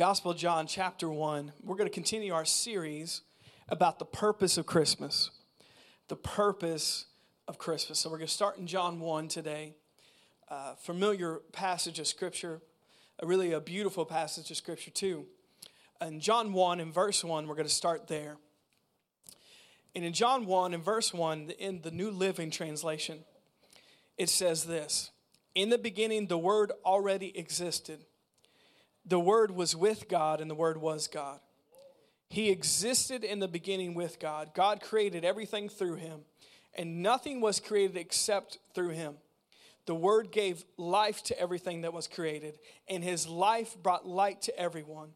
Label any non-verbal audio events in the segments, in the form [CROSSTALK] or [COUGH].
Gospel of John, chapter 1. We're going to continue our series about the purpose of Christmas. The purpose of Christmas. So we're going to start in John 1 today. Uh, familiar passage of Scripture, really a beautiful passage of Scripture, too. In John 1, in verse 1, we're going to start there. And in John 1, in verse 1, in the New Living Translation, it says this In the beginning, the Word already existed the Word was with God, and the Word was God. He existed in the beginning with God. God created everything through him, and nothing was created except through him. The Word gave life to everything that was created, and his life brought light to everyone.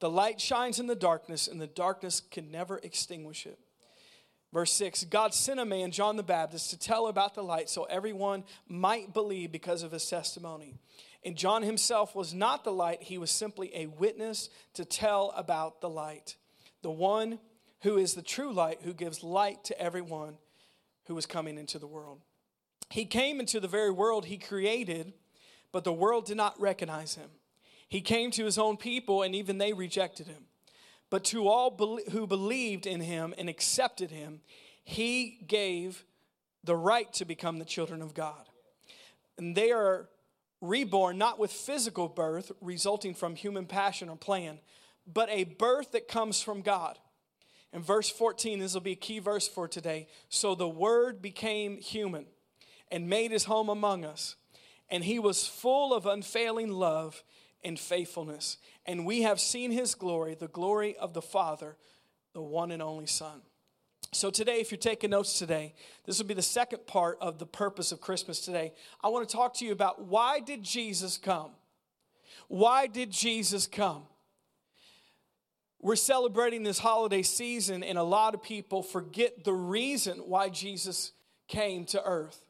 The light shines in the darkness, and the darkness can never extinguish it. Verse 6 God sent a man, John the Baptist, to tell about the light so everyone might believe because of his testimony. And John himself was not the light, he was simply a witness to tell about the light. The one who is the true light, who gives light to everyone who is coming into the world. He came into the very world he created, but the world did not recognize him. He came to his own people, and even they rejected him. But to all who believed in him and accepted him, he gave the right to become the children of God. And they are reborn not with physical birth resulting from human passion or plan, but a birth that comes from God. In verse 14, this will be a key verse for today. So the Word became human and made his home among us, and he was full of unfailing love and faithfulness. And we have seen his glory, the glory of the Father, the one and only Son. So, today, if you're taking notes today, this will be the second part of the purpose of Christmas today. I want to talk to you about why did Jesus come? Why did Jesus come? We're celebrating this holiday season, and a lot of people forget the reason why Jesus came to earth.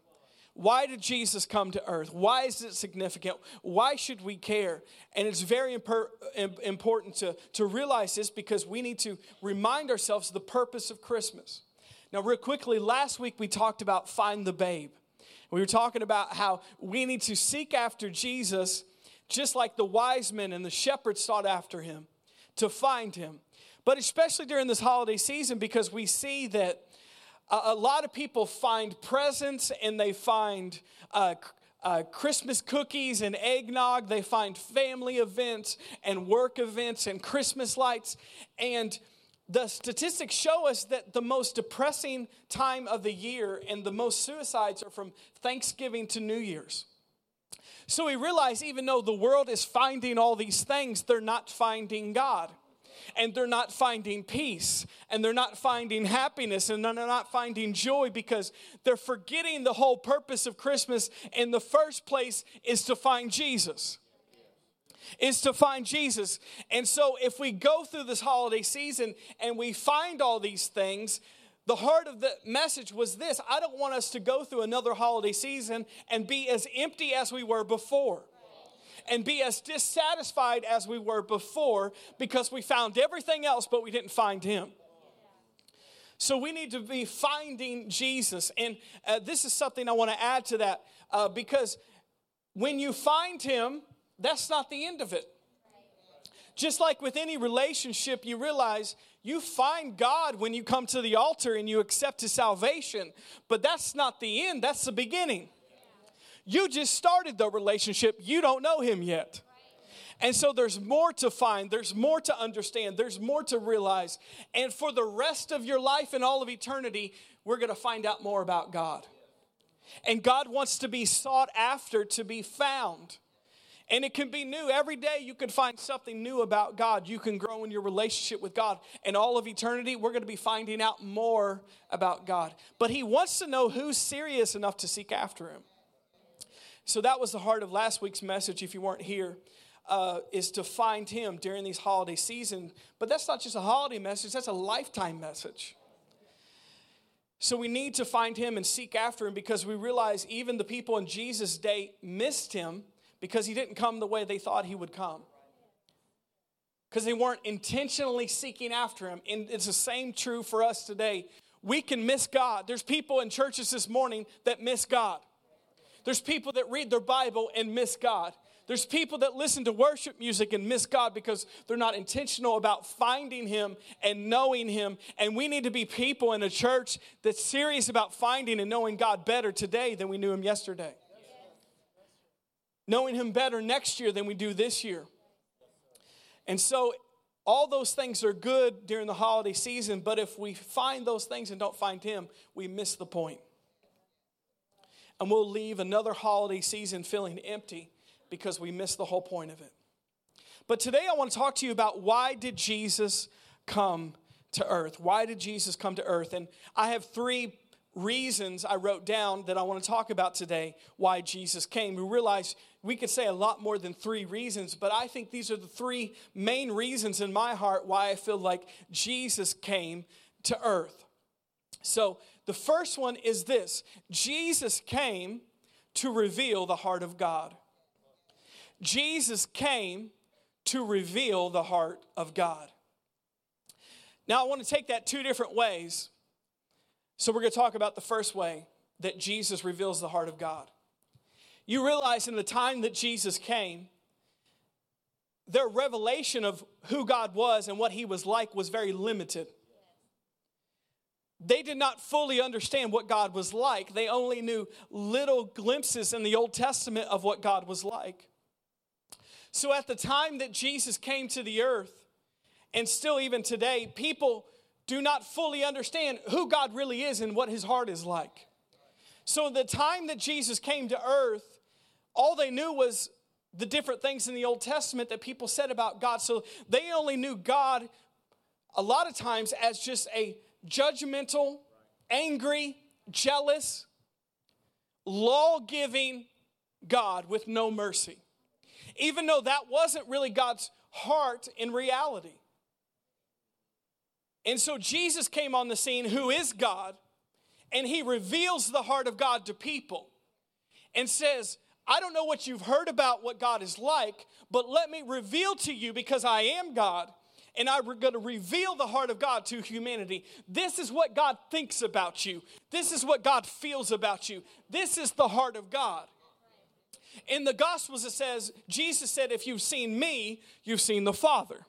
Why did Jesus come to earth? Why is it significant? Why should we care? And it's very important to, to realize this because we need to remind ourselves the purpose of Christmas. Now, real quickly, last week we talked about find the babe. We were talking about how we need to seek after Jesus just like the wise men and the shepherds sought after him to find him. But especially during this holiday season because we see that a lot of people find presents and they find uh, uh, Christmas cookies and eggnog. They find family events and work events and Christmas lights. And the statistics show us that the most depressing time of the year and the most suicides are from Thanksgiving to New Year's. So we realize even though the world is finding all these things, they're not finding God and they're not finding peace and they're not finding happiness and they're not finding joy because they're forgetting the whole purpose of Christmas in the first place is to find Jesus is to find Jesus. And so if we go through this holiday season and we find all these things, the heart of the message was this I don't want us to go through another holiday season and be as empty as we were before and be as dissatisfied as we were before because we found everything else, but we didn't find Him. So we need to be finding Jesus. And uh, this is something I want to add to that uh, because when you find Him, that's not the end of it. Just like with any relationship, you realize you find God when you come to the altar and you accept His salvation, but that's not the end, that's the beginning. You just started the relationship, you don't know him yet. And so there's more to find, there's more to understand, there's more to realize. And for the rest of your life and all of eternity, we're going to find out more about God. And God wants to be sought after, to be found. And it can be new. Every day you can find something new about God. You can grow in your relationship with God. And all of eternity, we're going to be finding out more about God. But He wants to know who's serious enough to seek after Him. So that was the heart of last week's message, if you weren't here, uh, is to find Him during these holiday season. But that's not just a holiday message, that's a lifetime message. So we need to find Him and seek after Him because we realize even the people in Jesus' day missed Him because He didn't come the way they thought He would come. Because they weren't intentionally seeking after Him. And it's the same true for us today. We can miss God. There's people in churches this morning that miss God. There's people that read their Bible and miss God. There's people that listen to worship music and miss God because they're not intentional about finding Him and knowing Him. And we need to be people in a church that's serious about finding and knowing God better today than we knew Him yesterday. Knowing Him better next year than we do this year. And so all those things are good during the holiday season, but if we find those things and don't find Him, we miss the point. And we'll leave another holiday season feeling empty because we miss the whole point of it. But today I want to talk to you about why did Jesus come to earth? Why did Jesus come to earth? And I have three reasons I wrote down that I want to talk about today why Jesus came. We realize we could say a lot more than three reasons, but I think these are the three main reasons in my heart why I feel like Jesus came to earth. So, the first one is this Jesus came to reveal the heart of God. Jesus came to reveal the heart of God. Now, I want to take that two different ways. So, we're going to talk about the first way that Jesus reveals the heart of God. You realize in the time that Jesus came, their revelation of who God was and what he was like was very limited. They did not fully understand what God was like. They only knew little glimpses in the Old Testament of what God was like. So at the time that Jesus came to the earth, and still even today, people do not fully understand who God really is and what his heart is like. So the time that Jesus came to earth, all they knew was the different things in the Old Testament that people said about God. So they only knew God a lot of times as just a judgmental, angry, jealous, law giving God with no mercy even though that wasn't really God's heart in reality. And so Jesus came on the scene, who is God, and he reveals the heart of God to people and says, I don't know what you've heard about what God is like, but let me reveal to you because I am God and I'm going to reveal the heart of God to humanity. This is what God thinks about you. This is what God feels about you. This is the heart of God. In the Gospels, it says, Jesus said, If you've seen me, you've seen the Father.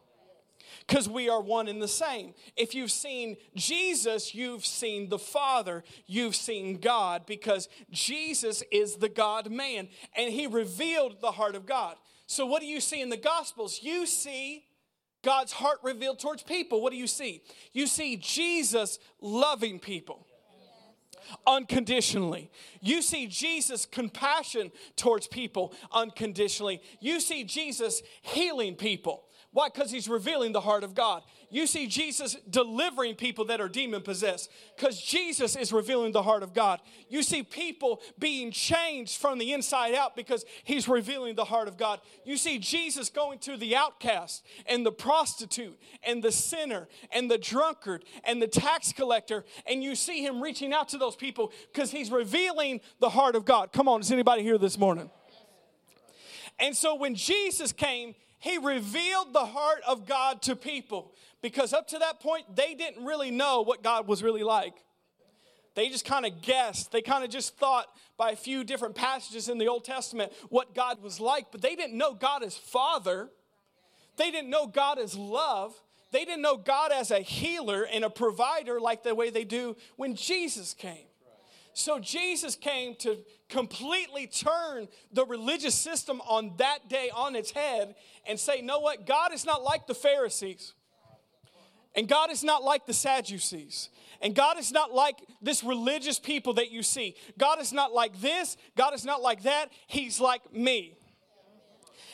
Because we are one and the same. If you've seen Jesus, you've seen the Father, you've seen God, because Jesus is the God man, and he revealed the heart of God. So, what do you see in the Gospels? You see God's heart revealed towards people. What do you see? You see Jesus loving people unconditionally. You see Jesus' compassion towards people unconditionally. You see Jesus healing people. Why? Because he's revealing the heart of God. You see Jesus delivering people that are demon possessed because Jesus is revealing the heart of God. You see people being changed from the inside out because he's revealing the heart of God. You see Jesus going to the outcast and the prostitute and the sinner and the drunkard and the tax collector, and you see him reaching out to those people because he's revealing the heart of God. Come on, is anybody here this morning? And so when Jesus came, he revealed the heart of God to people because up to that point, they didn't really know what God was really like. They just kind of guessed. They kind of just thought by a few different passages in the Old Testament what God was like, but they didn't know God as Father. They didn't know God as love. They didn't know God as a healer and a provider like the way they do when Jesus came. So Jesus came to completely turn the religious system on that day on its head and say, know what? God is not like the Pharisees. And God is not like the Sadducees. And God is not like this religious people that you see. God is not like this. God is not like that. He's like me.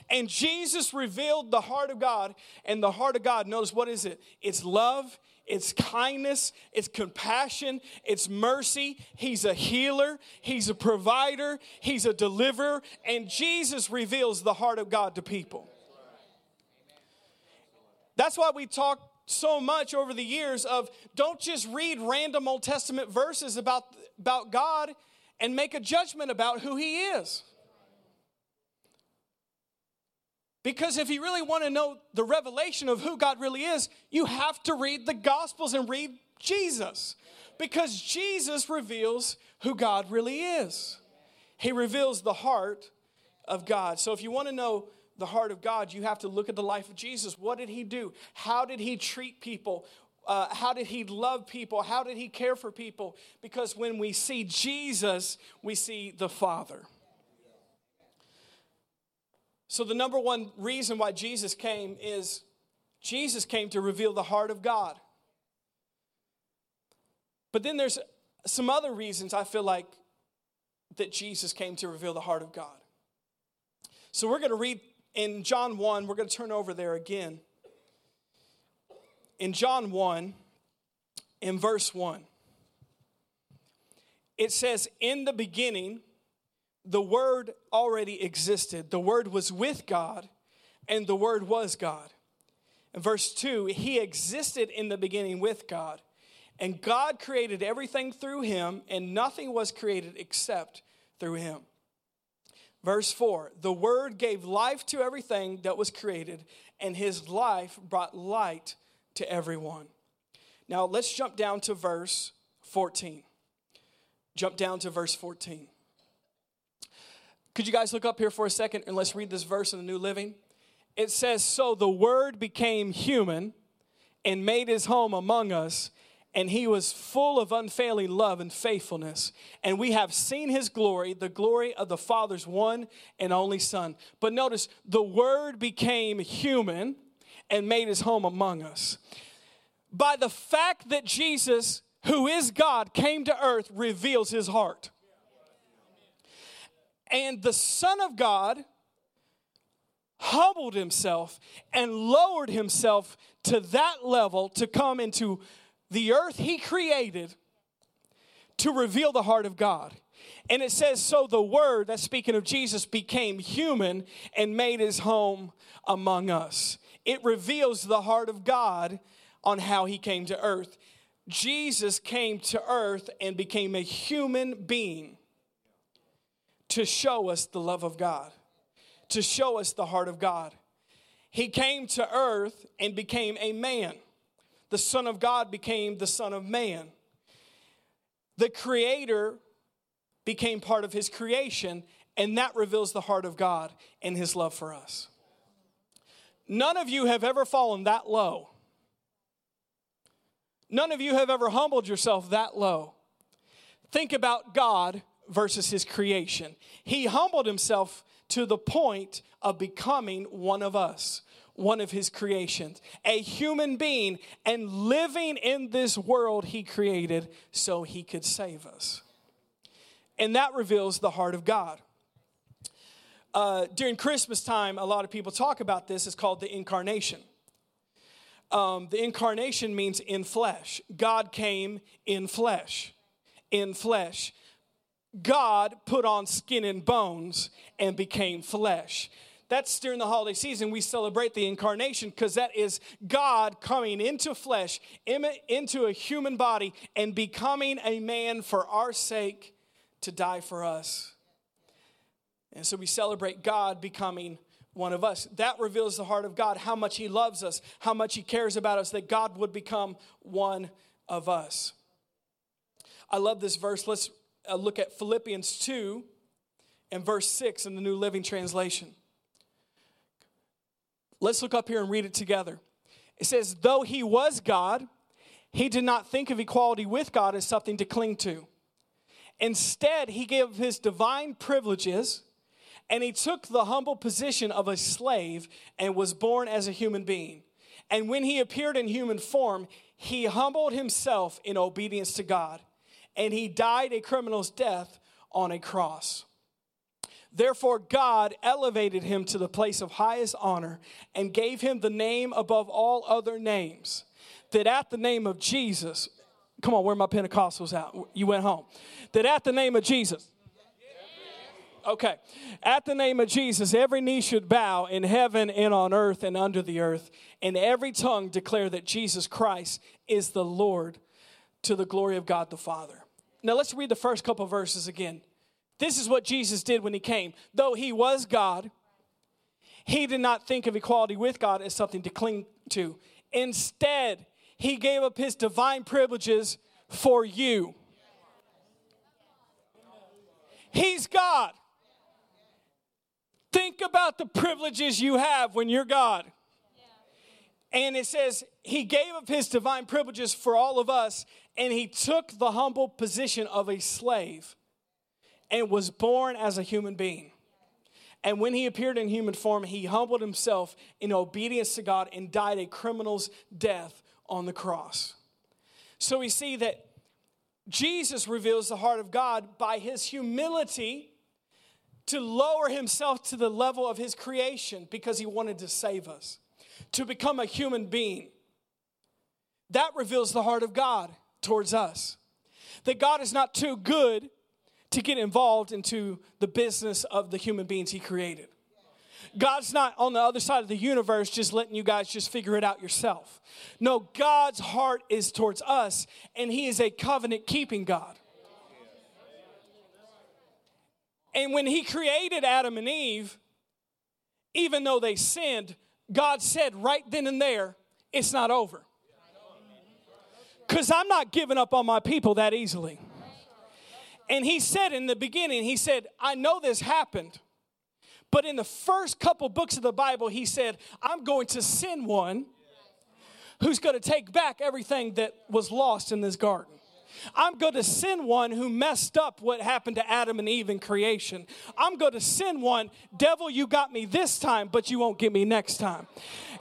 And Jesus revealed the heart of God. And the heart of God, notice what is it? It's love, it's kindness, it's compassion, it's mercy. He's a healer, He's a provider, He's a deliverer, and Jesus reveals the heart of God to people. That's why we talk so much over the years of don't just read random Old Testament verses about, about God and make a judgment about who He is. Because if you really want to know the revelation of who God really is, you have to read the Gospels and read Jesus. Because Jesus reveals who God really is. He reveals the heart of God. So if you want to know the heart of God, you have to look at the life of Jesus. What did he do? How did he treat people? Uh, how did he love people? How did he care for people? Because when we see Jesus, we see the Father. So, the number one reason why Jesus came is Jesus came to reveal the heart of God. But then there's some other reasons I feel like that Jesus came to reveal the heart of God. So, we're going to read in John 1, we're going to turn over there again. In John 1, in verse 1, it says, In the beginning, the Word already existed. The Word was with God, and the Word was God. In verse 2, He existed in the beginning with God, and God created everything through Him, and nothing was created except through Him. Verse 4 The Word gave life to everything that was created, and His life brought light to everyone. Now let's jump down to verse 14. Jump down to verse 14. Could you guys look up here for a second and let's read this verse in the New Living? It says, So the Word became human and made his home among us, and he was full of unfailing love and faithfulness. And we have seen his glory, the glory of the Father's one and only Son. But notice, the Word became human and made his home among us. By the fact that Jesus, who is God, came to earth, reveals his heart. And the Son of God humbled himself and lowered himself to that level to come into the earth he created to reveal the heart of God. And it says, So the Word, that's speaking of Jesus, became human and made his home among us. It reveals the heart of God on how he came to earth. Jesus came to earth and became a human being to show us the love of God, to show us the heart of God. He came to earth and became a man. The Son of God became the Son of Man. The Creator became part of His creation, and that reveals the heart of God and His love for us. None of you have ever fallen that low. None of you have ever humbled yourself that low. Think about God versus his creation. He humbled himself to the point of becoming one of us, one of his creations, a human being, and living in this world he created so he could save us. And that reveals the heart of God. Uh, during Christmas time, a lot of people talk about this. It's called the incarnation. Um, the incarnation means in flesh. God came in flesh. In flesh. God put on skin and bones and became flesh. That's during the holiday season. We celebrate the incarnation because that is God coming into flesh, into a human body, and becoming a man for our sake to die for us. And so we celebrate God becoming one of us. That reveals the heart of God, how much He loves us, how much He cares about us, that God would become one of us. I love this verse. Let's uh, look at Philippians 2 and verse 6 in the New Living Translation. Let's look up here and read it together. It says, Though he was God, he did not think of equality with God as something to cling to. Instead, he gave his divine privileges and he took the humble position of a slave and was born as a human being. And when he appeared in human form, he humbled himself in obedience to God and he died a criminal's death on a cross. Therefore, God elevated him to the place of highest honor and gave him the name above all other names, that at the name of Jesus, come on, where my Pentecostals at? You went home. That at the name of Jesus, Okay. At the name of Jesus, every knee should bow in heaven and on earth and under the earth, and every tongue declare that Jesus Christ is the Lord to the glory of God the Father. Now let's read the first couple verses again. This is what Jesus did when he came. Though he was God, he did not think of equality with God as something to cling to. Instead, he gave up his divine privileges for you. He's God. Think about the privileges you have when you're God. And it says, He gave up His divine privileges for all of us, and He took the humble position of a slave and was born as a human being. And when he appeared in human form, he humbled himself in obedience to God and died a criminal's death on the cross. So we see that Jesus reveals the heart of God by his humility to lower himself to the level of his creation because he wanted to save us, to become a human being. That reveals the heart of God towards us. That God is not too good to get involved into the business of the human beings he created. God's not on the other side of the universe just letting you guys just figure it out yourself. No, God's heart is towards us, and He is a covenant keeping God. And when He created Adam and Eve, even though they sinned, God said right then and there, it's not over. Because I'm not giving up on my people that easily. And he said in the beginning, he said, I know this happened. But in the first couple books of the Bible, he said, I'm going to send one who's going to take back everything that was lost in this garden. I'm going to send one who messed up what happened to Adam and Eve in creation. I'm going to send one, devil, you got me this time, but you won't get me next time.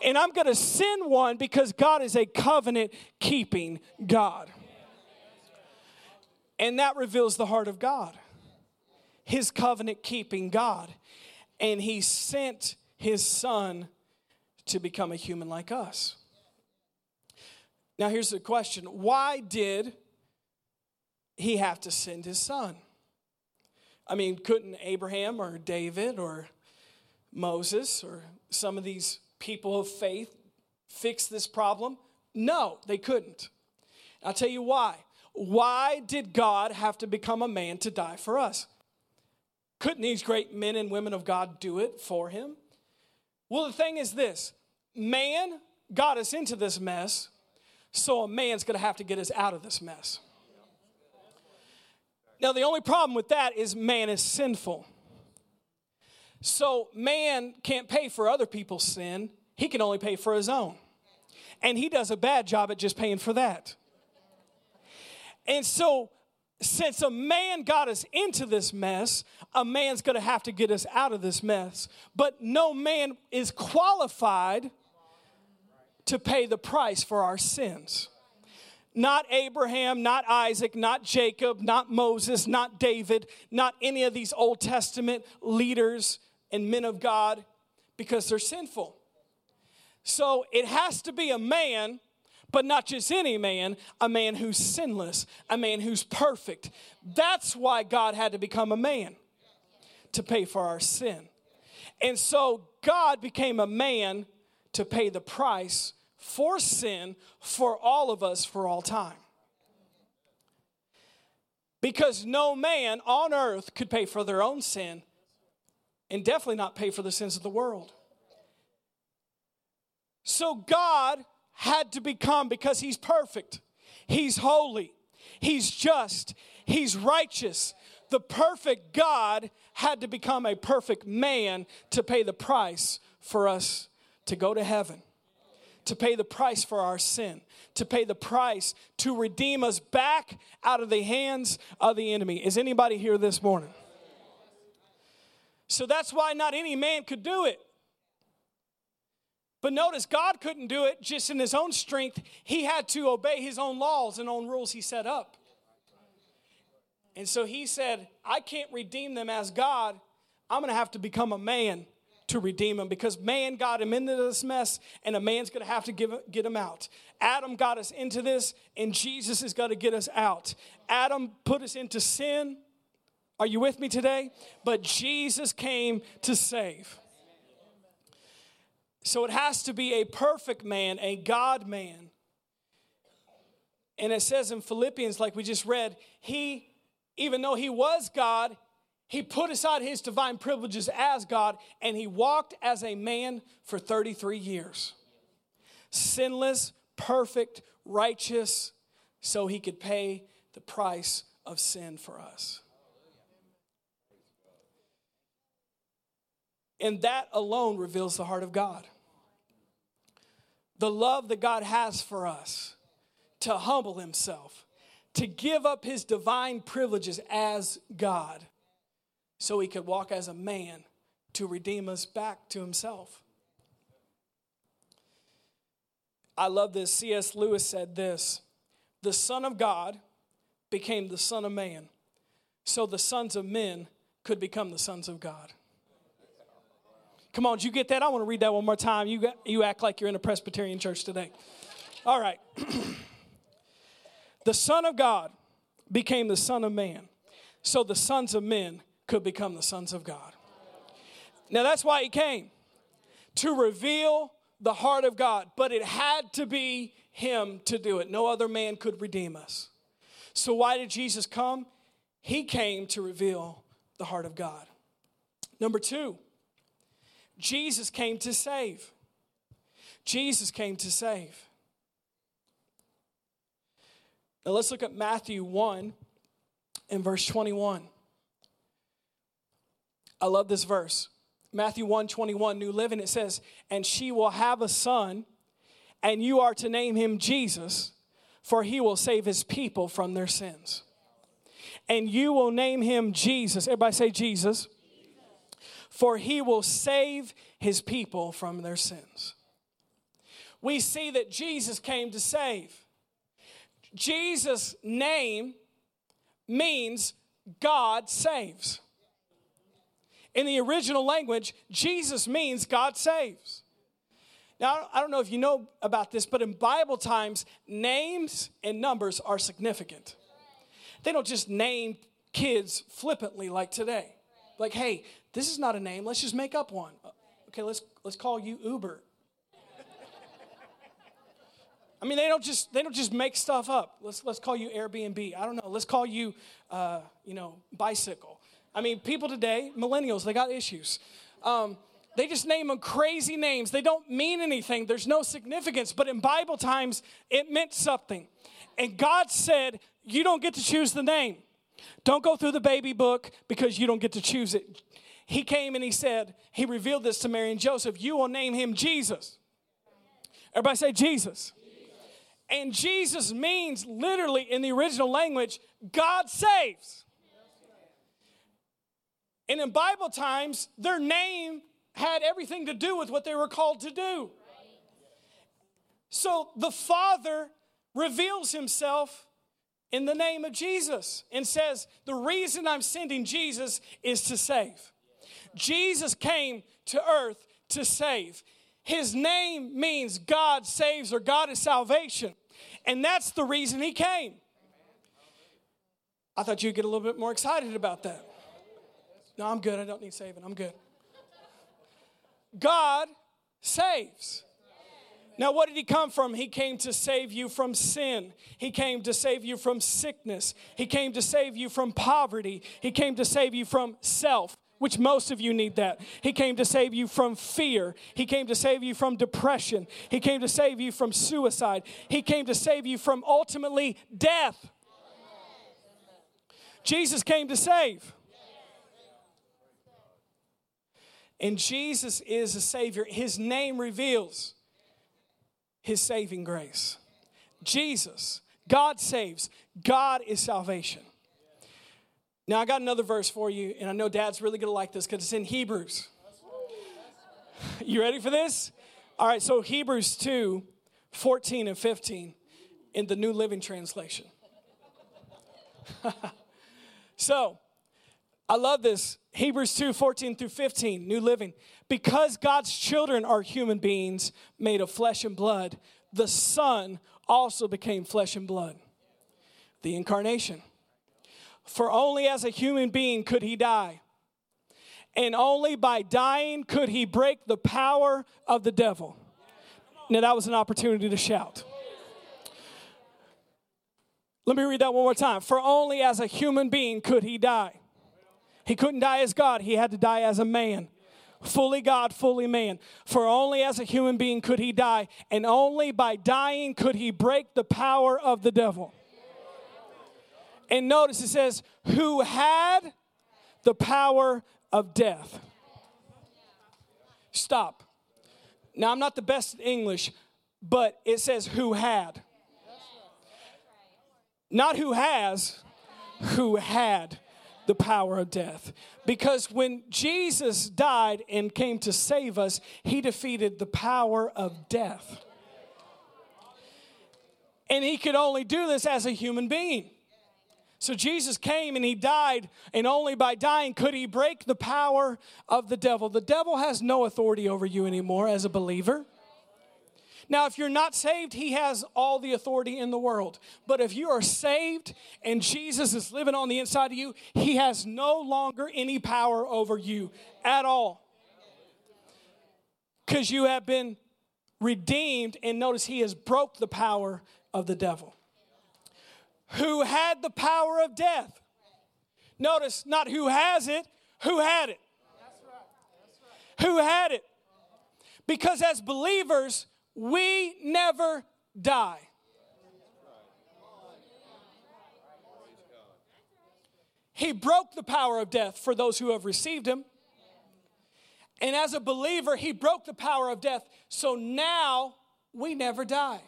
And I'm going to send one because God is a covenant keeping God. And that reveals the heart of God, his covenant keeping God. And he sent his son to become a human like us. Now, here's the question why did he have to send his son? I mean, couldn't Abraham or David or Moses or some of these people of faith fix this problem? No, they couldn't. I'll tell you why. Why did God have to become a man to die for us? Couldn't these great men and women of God do it for him? Well, the thing is this man got us into this mess, so a man's gonna have to get us out of this mess. Now, the only problem with that is man is sinful. So, man can't pay for other people's sin, he can only pay for his own. And he does a bad job at just paying for that. And so, since a man got us into this mess, a man's gonna have to get us out of this mess. But no man is qualified to pay the price for our sins. Not Abraham, not Isaac, not Jacob, not Moses, not David, not any of these Old Testament leaders and men of God because they're sinful. So it has to be a man but not just any man, a man who's sinless, a man who's perfect. That's why God had to become a man to pay for our sin. And so God became a man to pay the price for sin for all of us for all time. Because no man on earth could pay for their own sin and definitely not pay for the sins of the world. So God had to become because he's perfect, he's holy, he's just, he's righteous. The perfect God had to become a perfect man to pay the price for us to go to heaven, to pay the price for our sin, to pay the price to redeem us back out of the hands of the enemy. Is anybody here this morning? So that's why not any man could do it. But notice, God couldn't do it just in his own strength. He had to obey his own laws and own rules he set up. And so he said, I can't redeem them as God. I'm going to have to become a man to redeem him because man got him into this mess and a man's going to have to give, get him out. Adam got us into this and Jesus is going to get us out. Adam put us into sin. Are you with me today? But Jesus came to save. So it has to be a perfect man, a God man. And it says in Philippians, like we just read, he, even though he was God, he put aside his divine privileges as God and he walked as a man for 33 years. Sinless, perfect, righteous, so he could pay the price of sin for us. And that alone reveals the heart of God. The love that God has for us to humble himself, to give up his divine privileges as God, so he could walk as a man to redeem us back to himself. I love this. C.S. Lewis said this The Son of God became the Son of Man, so the sons of men could become the sons of God. Come on, you get that? I want to read that one more time. You, got, you act like you're in a Presbyterian church today. All right. [CLEARS THROAT] the Son of God became the Son of Man, so the sons of men could become the sons of God. Now that's why he came to reveal the heart of God, but it had to be him to do it. No other man could redeem us. So why did Jesus come? He came to reveal the heart of God. Number 2, Jesus came to save. Jesus came to save. Now let's look at Matthew 1 and verse 21. I love this verse. Matthew 1 21, New Living, it says, And she will have a son, and you are to name him Jesus, for he will save his people from their sins. And you will name him Jesus. Everybody say Jesus. For he will save his people from their sins. We see that Jesus came to save. Jesus' name means God saves. In the original language, Jesus means God saves. Now, I don't know if you know about this, but in Bible times, names and numbers are significant. They don't just name kids flippantly like today. Like, hey, this is not a name, let's just make up one. Okay, let's let's call you Uber. I mean, they don't just they don't just make stuff up. Let's let's call you Airbnb. I don't know. Let's call you, uh, you know, bicycle. I mean, people today, millennials, they got issues. Um, they just name them crazy names. They don't mean anything. There's no significance. But in Bible times, it meant something. And God said, You don't get to choose the name. Don't go through the baby book because you don't get to choose it. He came and he said, He revealed this to Mary and Joseph. You will name him Jesus. Everybody say Jesus. And Jesus means literally in the original language, God saves. And in Bible times, their name had everything to do with what they were called to do. So the Father reveals himself in the name of Jesus and says, The reason I'm sending Jesus is to save. Jesus came to earth to save. His name means God saves or God is salvation. And that's the reason he came. I thought you'd get a little bit more excited about that. No, I'm good. I don't need saving. I'm good. God saves. Now, what did he come from? He came to save you from sin. He came to save you from sickness. He came to save you from poverty. He came to save you from self, which most of you need that. He came to save you from fear. He came to save you from depression. He came to save you from suicide. He came to save you from ultimately death. Jesus came to save. And Jesus is a Savior. His name reveals His saving grace. Jesus, God saves, God is salvation. Now, I got another verse for you, and I know Dad's really gonna like this because it's in Hebrews. [LAUGHS] You ready for this? All right, so Hebrews 2 14 and 15 in the New Living Translation. [LAUGHS] so, I love this. Hebrews 2 14 through 15, New Living. Because God's children are human beings made of flesh and blood, the Son also became flesh and blood. The incarnation. For only as a human being could he die. And only by dying could he break the power of the devil. Now, that was an opportunity to shout. Let me read that one more time. For only as a human being could he die. He couldn't die as God, he had to die as a man. Fully God, fully man. For only as a human being could he die, and only by dying could he break the power of the devil. And notice it says, who had the power of death. Stop. Now, I'm not the best at English, but it says who had. Not who has, who had the power of death. Because when Jesus died and came to save us, he defeated the power of death. And he could only do this as a human being. So Jesus came and he died, and only by dying could he break the power of the devil. The devil has no authority over you anymore as a believer. Now, if you're not saved, he has all the authority in the world. But if you are saved and Jesus is living on the inside of you, he has no longer any power over you at all. Because you have been redeemed, and notice he has broke the power of the devil. Who had the power of death? Notice not who has it, who had it. Who had it? Because as believers, we never die. He broke the power of death for those who have received him. And as a believer, he broke the power of death. So now we never die.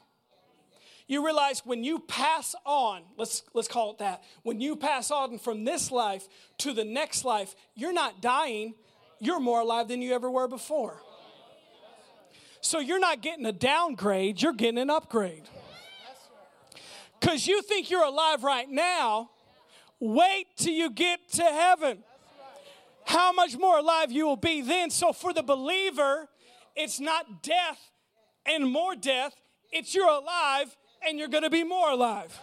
You realize when you pass on, let's, let's call it that, when you pass on from this life to the next life, you're not dying, you're more alive than you ever were before. So you're not getting a downgrade, you're getting an upgrade. Because you think you're alive right now, wait till you get to heaven. How much more alive you will be then. So for the believer, it's not death and more death, it's you're alive and you're to be more alive.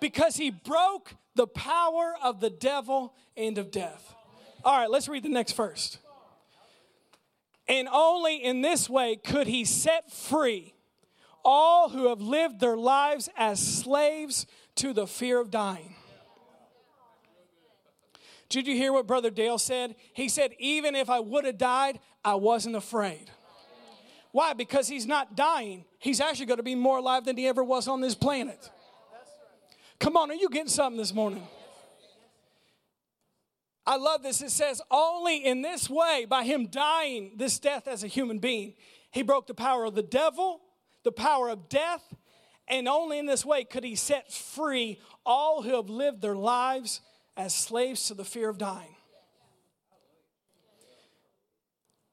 Because he broke the power of the devil and of death. All right, let's read the next verse. And only in this way could he set free all who have lived their lives as slaves to the fear of dying. Did you hear what Brother Dale said? He said, Even if I would have died, I wasn't afraid. Why? Because he's not dying. He's actually going to be more alive than he ever was on this planet. Come on, are you getting something this morning? I love this. It says, only in this way, by him dying this death as a human being, he broke the power of the devil, the power of death, and only in this way could he set free all who have lived their lives as slaves to the fear of dying.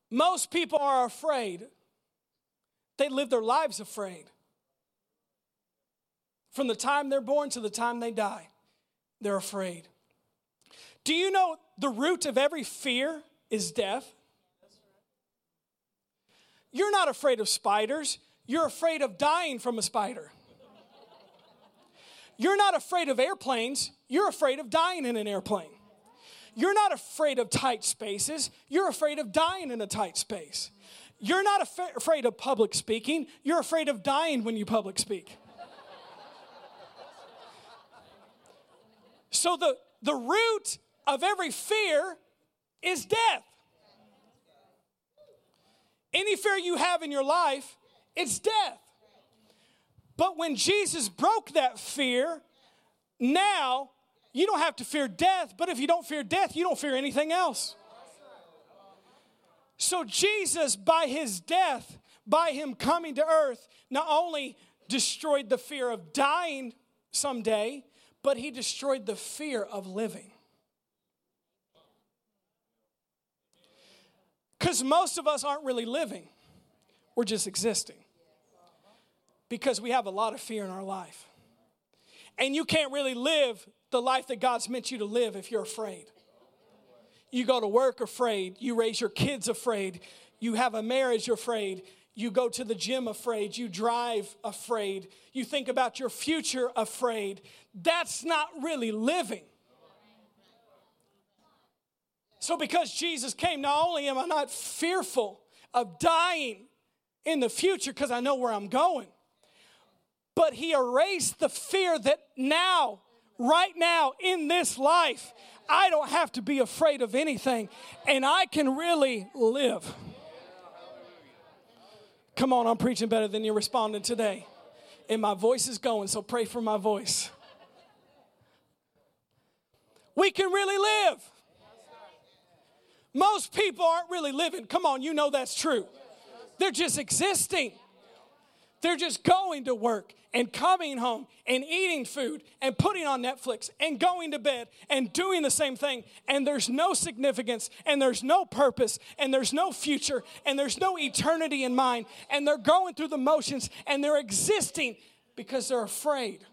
Most people are afraid. They live their lives afraid. From the time they're born to the time they die, they're afraid. Do you know the root of every fear is death? You're not afraid of spiders, you're afraid of dying from a spider. You're not afraid of airplanes, you're afraid of dying in an airplane. You're not afraid of tight spaces, you're afraid of dying in a tight space. You're not af- afraid of public speaking, you're afraid of dying when you public speak. So the, the root of every fear is death. Any fear you have in your life, it's death. But when Jesus broke that fear, now you don't have to fear death, but if you don't fear death, you don't fear anything else. So, Jesus, by his death, by him coming to earth, not only destroyed the fear of dying someday, but he destroyed the fear of living. Because most of us aren't really living, we're just existing. Because we have a lot of fear in our life. And you can't really live the life that God's meant you to live if you're afraid. You go to work afraid, you raise your kids afraid, you have a marriage afraid, you go to the gym afraid, you drive afraid, you think about your future afraid. That's not really living. So, because Jesus came, not only am I not fearful of dying in the future because I know where I'm going, but He erased the fear that now, right now, in this life, I don't have to be afraid of anything and I can really live. Come on, I'm preaching better than you're responding today. And my voice is going, so pray for my voice. We can really live. Most people aren't really living. Come on, you know that's true. They're just existing. They're just going to work and coming home and eating food and putting on Netflix and going to bed and doing the same thing. And there's no significance and there's no purpose and there's no future and there's no eternity in mind. And they're going through the motions and they're existing because they're afraid.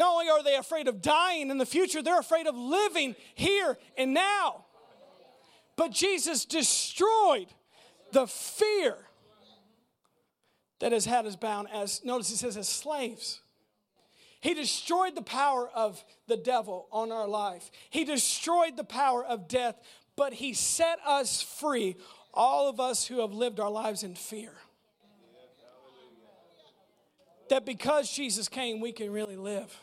Not only are they afraid of dying in the future, they're afraid of living here and now. But Jesus destroyed the fear that has had us bound as, notice he says, as slaves. He destroyed the power of the devil on our life. He destroyed the power of death, but he set us free, all of us who have lived our lives in fear. That because Jesus came, we can really live.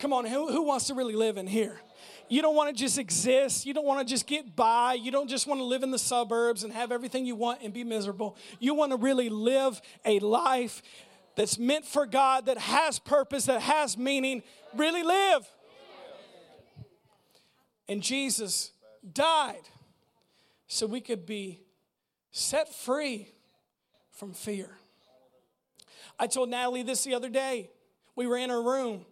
Come on, who, who wants to really live in here? You don't want to just exist. You don't want to just get by. You don't just want to live in the suburbs and have everything you want and be miserable. You want to really live a life that's meant for God, that has purpose, that has meaning. Really live. And Jesus died so we could be set free from fear. I told Natalie this the other day. We were in her room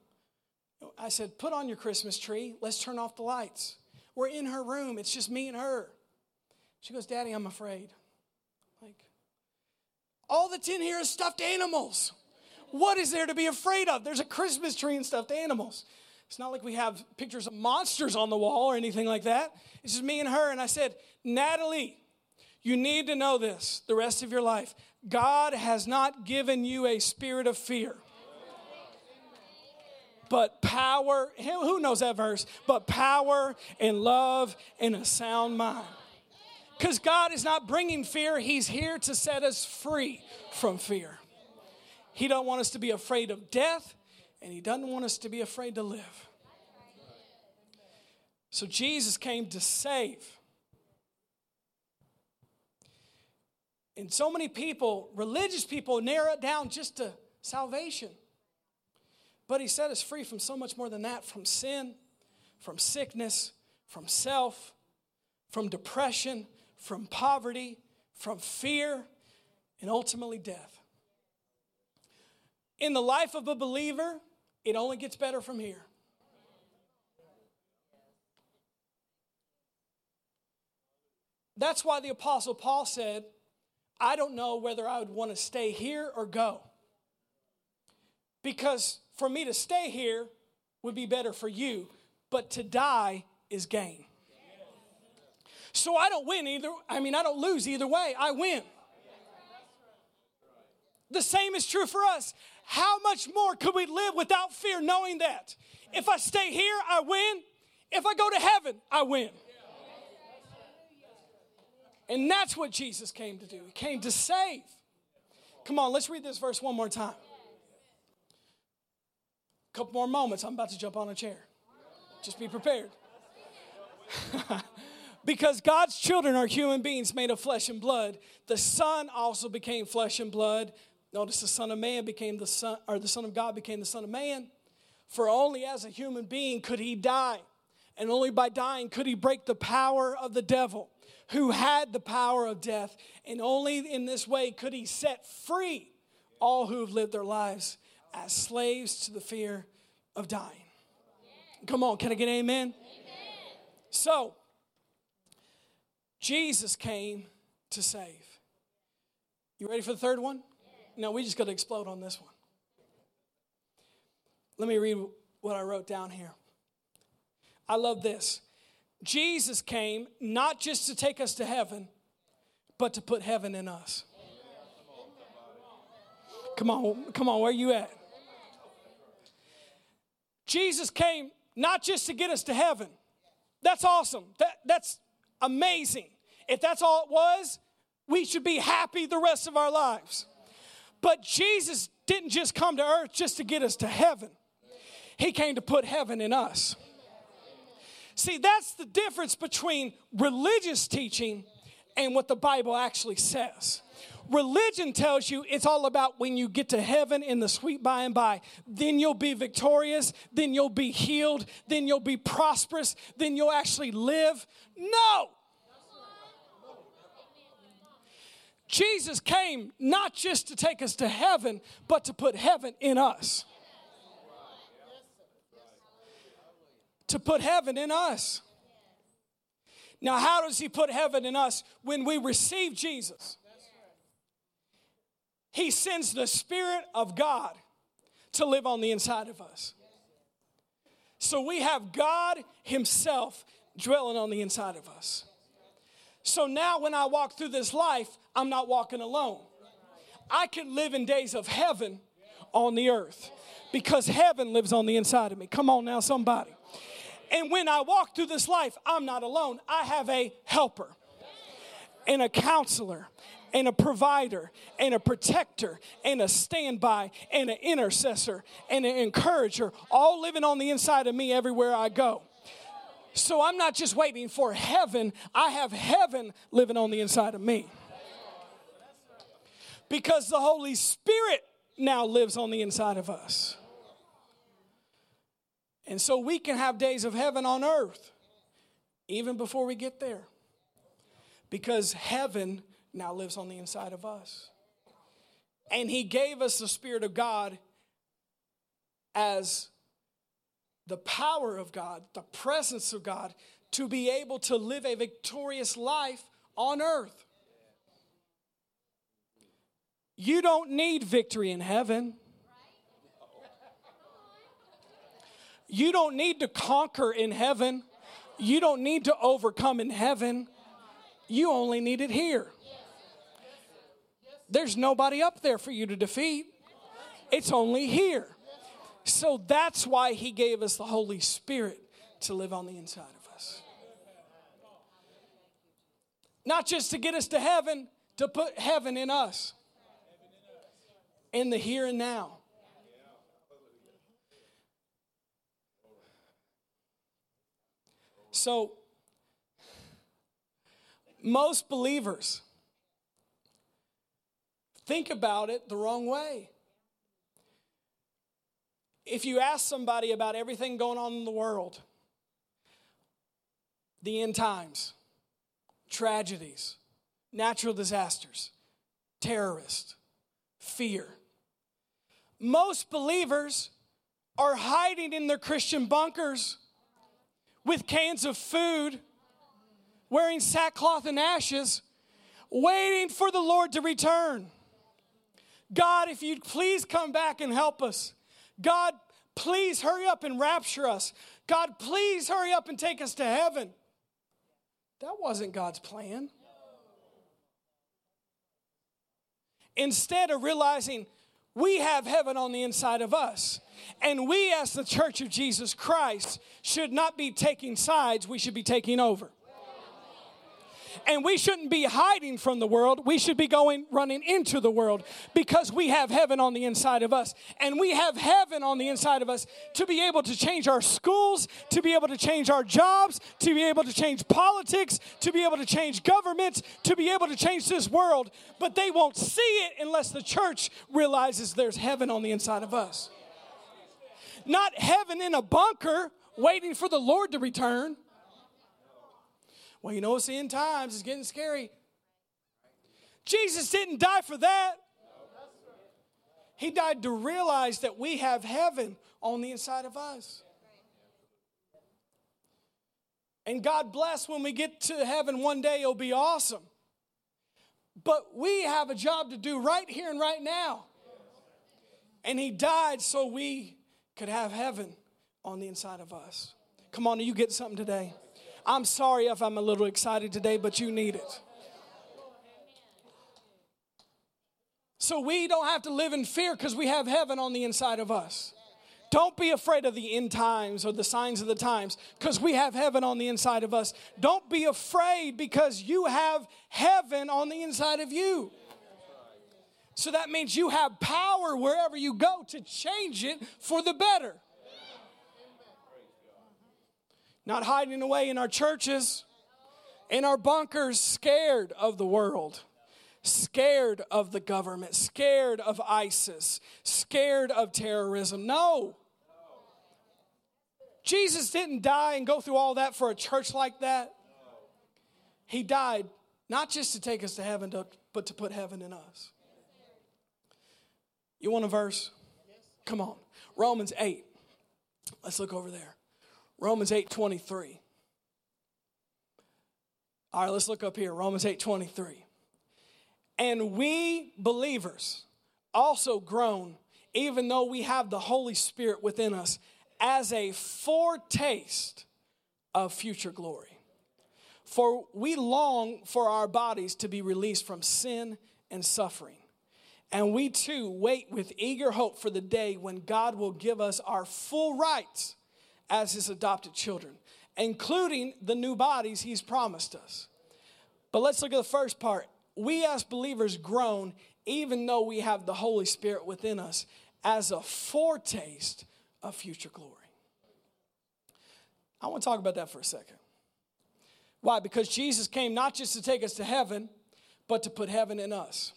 I said, Put on your Christmas tree. Let's turn off the lights. We're in her room. It's just me and her. She goes, Daddy, I'm afraid. Like, all that's in here is stuffed animals. What is there to be afraid of? There's a Christmas tree and stuffed animals. It's not like we have pictures of monsters on the wall or anything like that. It's just me and her. And I said, Natalie, you need to know this the rest of your life. God has not given you a spirit of fear but power, who knows that verse? But power and love and a sound mind. Because God is not bringing fear, He's here to set us free from fear. He don't want us to be afraid of death, and He doesn't want us to be afraid to live. So Jesus came to save. And so many people, religious people, narrow it down just to salvation. But he set us free from so much more than that from sin, from sickness, from self, from depression, from poverty, from fear, and ultimately death. In the life of a believer, it only gets better from here. That's why the Apostle Paul said, I don't know whether I would want to stay here or go. Because for me to stay here would be better for you, but to die is gain. So I don't win either. I mean, I don't lose either way. I win. The same is true for us. How much more could we live without fear knowing that? If I stay here, I win. If I go to heaven, I win. And that's what Jesus came to do. He came to save. Come on, let's read this verse one more time couple more moments, I'm about to jump on a chair. Just be prepared. [LAUGHS] because God's children are human beings made of flesh and blood, the Son also became flesh and blood. Notice the Son of Man became the Son, or the Son of God became the Son of Man. For only as a human being could he die, and only by dying could he break the power of the devil, who had the power of death. And only in this way could he set free all who have lived their lives as slaves to the fear of dying. Come on, can I get amen? amen? So, Jesus came to save. You ready for the third one? No, we just got to explode on this one. Let me read what I wrote down here. I love this. Jesus came not just to take us to heaven, but to put heaven in us. Come on, come on, where are you at? Jesus came not just to get us to heaven. That's awesome. That, that's amazing. If that's all it was, we should be happy the rest of our lives. But Jesus didn't just come to earth just to get us to heaven, He came to put heaven in us. See, that's the difference between religious teaching and what the Bible actually says. Religion tells you it's all about when you get to heaven in the sweet by and by. Then you'll be victorious, then you'll be healed, then you'll be prosperous, then you'll actually live. No! Jesus came not just to take us to heaven, but to put heaven in us. To put heaven in us. Now, how does He put heaven in us? When we receive Jesus, He sends the Spirit of God to live on the inside of us. So we have God Himself dwelling on the inside of us. So now when I walk through this life, I'm not walking alone. I can live in days of heaven on the earth because heaven lives on the inside of me. Come on now, somebody. And when I walk through this life, I'm not alone. I have a helper and a counselor and a provider and a protector and a standby and an intercessor and an encourager all living on the inside of me everywhere I go. So I'm not just waiting for heaven, I have heaven living on the inside of me. Because the Holy Spirit now lives on the inside of us. And so we can have days of heaven on earth even before we get there. Because heaven now lives on the inside of us. And He gave us the Spirit of God as the power of God, the presence of God, to be able to live a victorious life on earth. You don't need victory in heaven. You don't need to conquer in heaven. You don't need to overcome in heaven. You only need it here. There's nobody up there for you to defeat, it's only here. So that's why he gave us the Holy Spirit to live on the inside of us. Not just to get us to heaven, to put heaven in us, in the here and now. So, most believers think about it the wrong way if you ask somebody about everything going on in the world, the end times, tragedies, natural disasters, terrorists, fear, most believers are hiding in their Christian bunkers with cans of food, wearing sackcloth and ashes, waiting for the Lord to return. God, if you'd please come back and help us. God, please hurry up and rapture us. God, please hurry up and take us to heaven. That wasn't God's plan. Instead of realizing we have heaven on the inside of us, and we, as the church of Jesus Christ, should not be taking sides, we should be taking over. And we shouldn't be hiding from the world. We should be going running into the world because we have heaven on the inside of us. And we have heaven on the inside of us to be able to change our schools, to be able to change our jobs, to be able to change politics, to be able to change governments, to be able to change this world. But they won't see it unless the church realizes there's heaven on the inside of us. Not heaven in a bunker waiting for the Lord to return. Well, you know, it's the end times, it's getting scary. Jesus didn't die for that. He died to realize that we have heaven on the inside of us. And God bless when we get to heaven one day, it'll be awesome. But we have a job to do right here and right now. And He died so we could have heaven on the inside of us. Come on, you get something today? I'm sorry if I'm a little excited today, but you need it. So we don't have to live in fear because we have heaven on the inside of us. Don't be afraid of the end times or the signs of the times because we have heaven on the inside of us. Don't be afraid because you have heaven on the inside of you. So that means you have power wherever you go to change it for the better not hiding away in our churches, in our bunkers, scared of the world, scared of the government, scared of ISIS, scared of terrorism. No. Jesus didn't die and go through all that for a church like that. He died not just to take us to heaven, but to put heaven in us. You want a verse? Come on. Romans 8. Let's look over there. Romans 8 23. All right, let's look up here. Romans 8 23. And we believers also groan, even though we have the Holy Spirit within us, as a foretaste of future glory. For we long for our bodies to be released from sin and suffering. And we too wait with eager hope for the day when God will give us our full rights as his adopted children, including the new bodies he's promised us. But let's look at the first part. We as believers groan even though we have the Holy Spirit within us as a foretaste of future glory. I want to talk about that for a second. Why? Because Jesus came not just to take us to heaven, but to put heaven in us.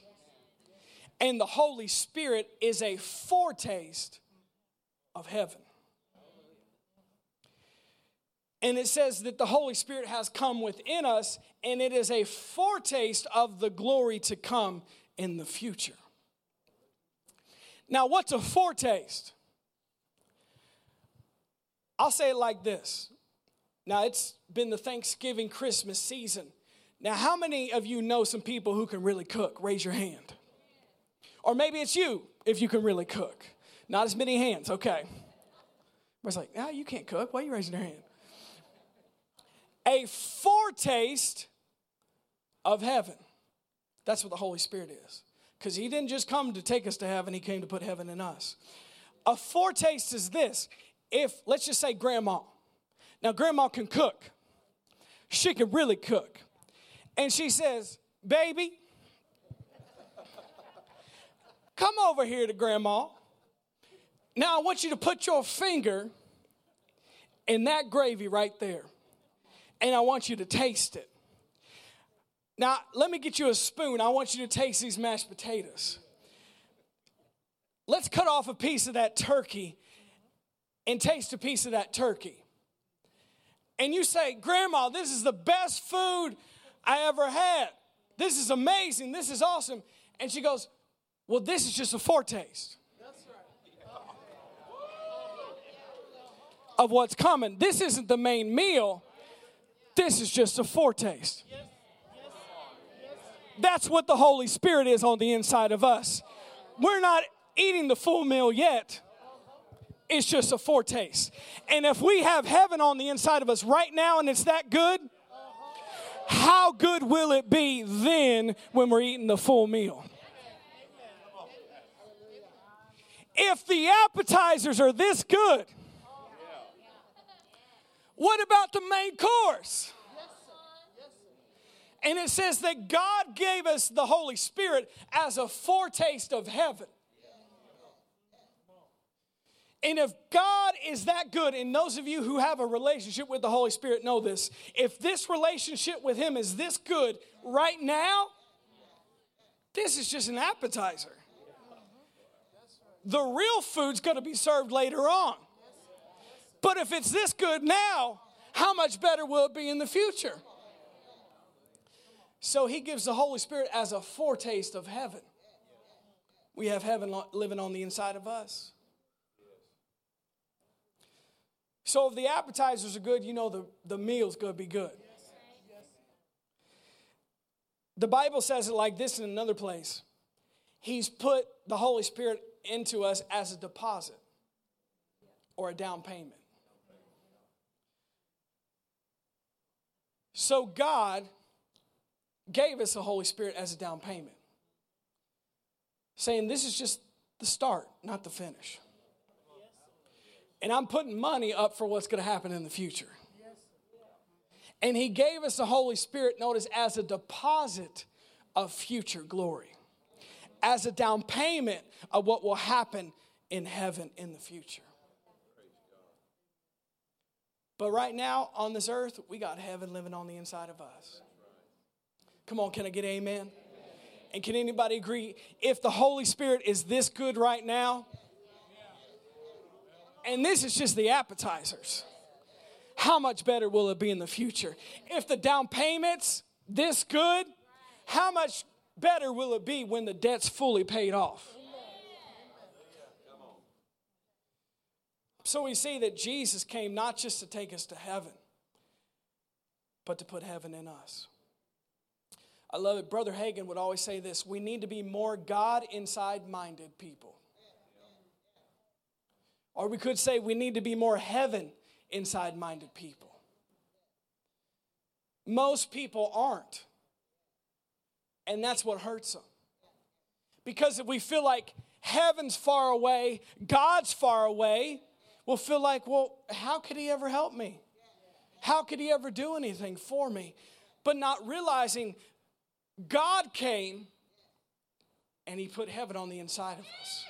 And the Holy Spirit is a foretaste of heaven. And it says that the Holy Spirit has come within us, and it is a foretaste of the glory to come in the future. Now, what's a foretaste? I'll say it like this. Now, it's been the Thanksgiving Christmas season. Now, how many of you know some people who can really cook? Raise your hand. Or maybe it's you if you can really cook. Not as many hands, okay. Everybody's like, ah, you can't cook. Why are you raising your hand? A foretaste of heaven. That's what the Holy Spirit is. Because He didn't just come to take us to heaven, He came to put heaven in us. A foretaste is this if, let's just say, grandma. Now, grandma can cook, she can really cook. And she says, Baby, come over here to grandma. Now, I want you to put your finger in that gravy right there and I want you to taste it. Now, let me get you a spoon. I want you to taste these mashed potatoes. Let's cut off a piece of that turkey and taste a piece of that turkey. And you say, Grandma, this is the best food I ever had. This is amazing. This is awesome. And she goes, Well, this is just a foretaste of what's coming. This isn't the main meal. This is just a foretaste. That's what the Holy Spirit is on the inside of us. We're not eating the full meal yet. It's just a foretaste. And if we have heaven on the inside of us right now and it's that good, how good will it be then when we're eating the full meal? If the appetizers are this good, what about the main course? And it says that God gave us the Holy Spirit as a foretaste of heaven. And if God is that good, and those of you who have a relationship with the Holy Spirit know this, if this relationship with Him is this good right now, this is just an appetizer. The real food's gonna be served later on. But if it's this good now, how much better will it be in the future? So he gives the Holy Spirit as a foretaste of heaven. We have heaven living on the inside of us. So if the appetizers are good, you know the, the meal's going to be good. The Bible says it like this in another place He's put the Holy Spirit into us as a deposit or a down payment. So God gave us the Holy Spirit as a down payment, saying this is just the start, not the finish. And I'm putting money up for what's going to happen in the future. And He gave us the Holy Spirit, notice, as a deposit of future glory, as a down payment of what will happen in heaven in the future. But right now on this earth, we got heaven living on the inside of us. Come on, can I get amen? amen? And can anybody agree? If the Holy Spirit is this good right now, and this is just the appetizers, how much better will it be in the future? If the down payment's this good, how much better will it be when the debt's fully paid off? So we see that Jesus came not just to take us to heaven, but to put heaven in us. I love it. Brother Hagin would always say this we need to be more God inside minded people. Or we could say we need to be more heaven inside minded people. Most people aren't. And that's what hurts them. Because if we feel like heaven's far away, God's far away, we'll feel like, well, how could He ever help me? How could He ever do anything for me? But not realizing God came and He put heaven on the inside of us.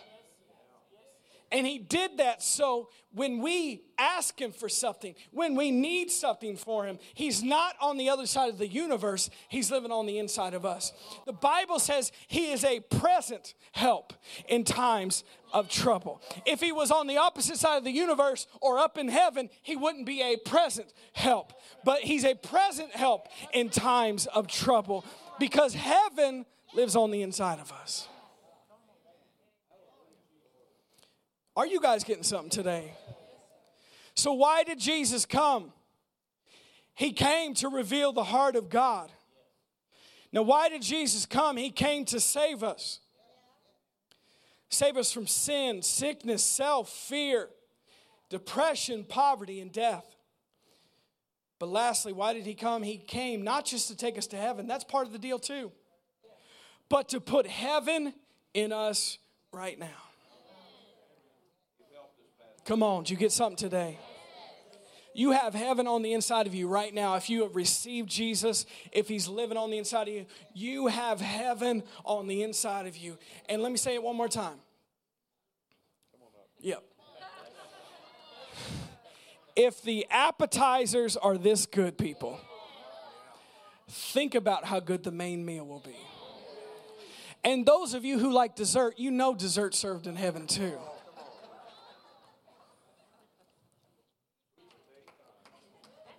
And he did that so when we ask him for something, when we need something for him, he's not on the other side of the universe, he's living on the inside of us. The Bible says he is a present help in times of trouble. If he was on the opposite side of the universe or up in heaven, he wouldn't be a present help. But he's a present help in times of trouble because heaven lives on the inside of us. Are you guys getting something today? So, why did Jesus come? He came to reveal the heart of God. Now, why did Jesus come? He came to save us. Save us from sin, sickness, self, fear, depression, poverty, and death. But lastly, why did he come? He came not just to take us to heaven, that's part of the deal too, but to put heaven in us right now. Come on, did you get something today? You have heaven on the inside of you right now. If you have received Jesus, if He's living on the inside of you, you have heaven on the inside of you. And let me say it one more time. Yep. If the appetizers are this good, people, think about how good the main meal will be. And those of you who like dessert, you know dessert served in heaven too.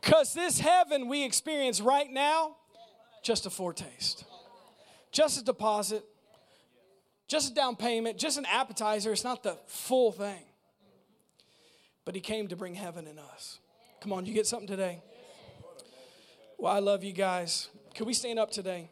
Because this heaven we experience right now, just a foretaste, just a deposit, just a down payment, just an appetizer. It's not the full thing. But He came to bring heaven in us. Come on, you get something today? Well, I love you guys. Can we stand up today?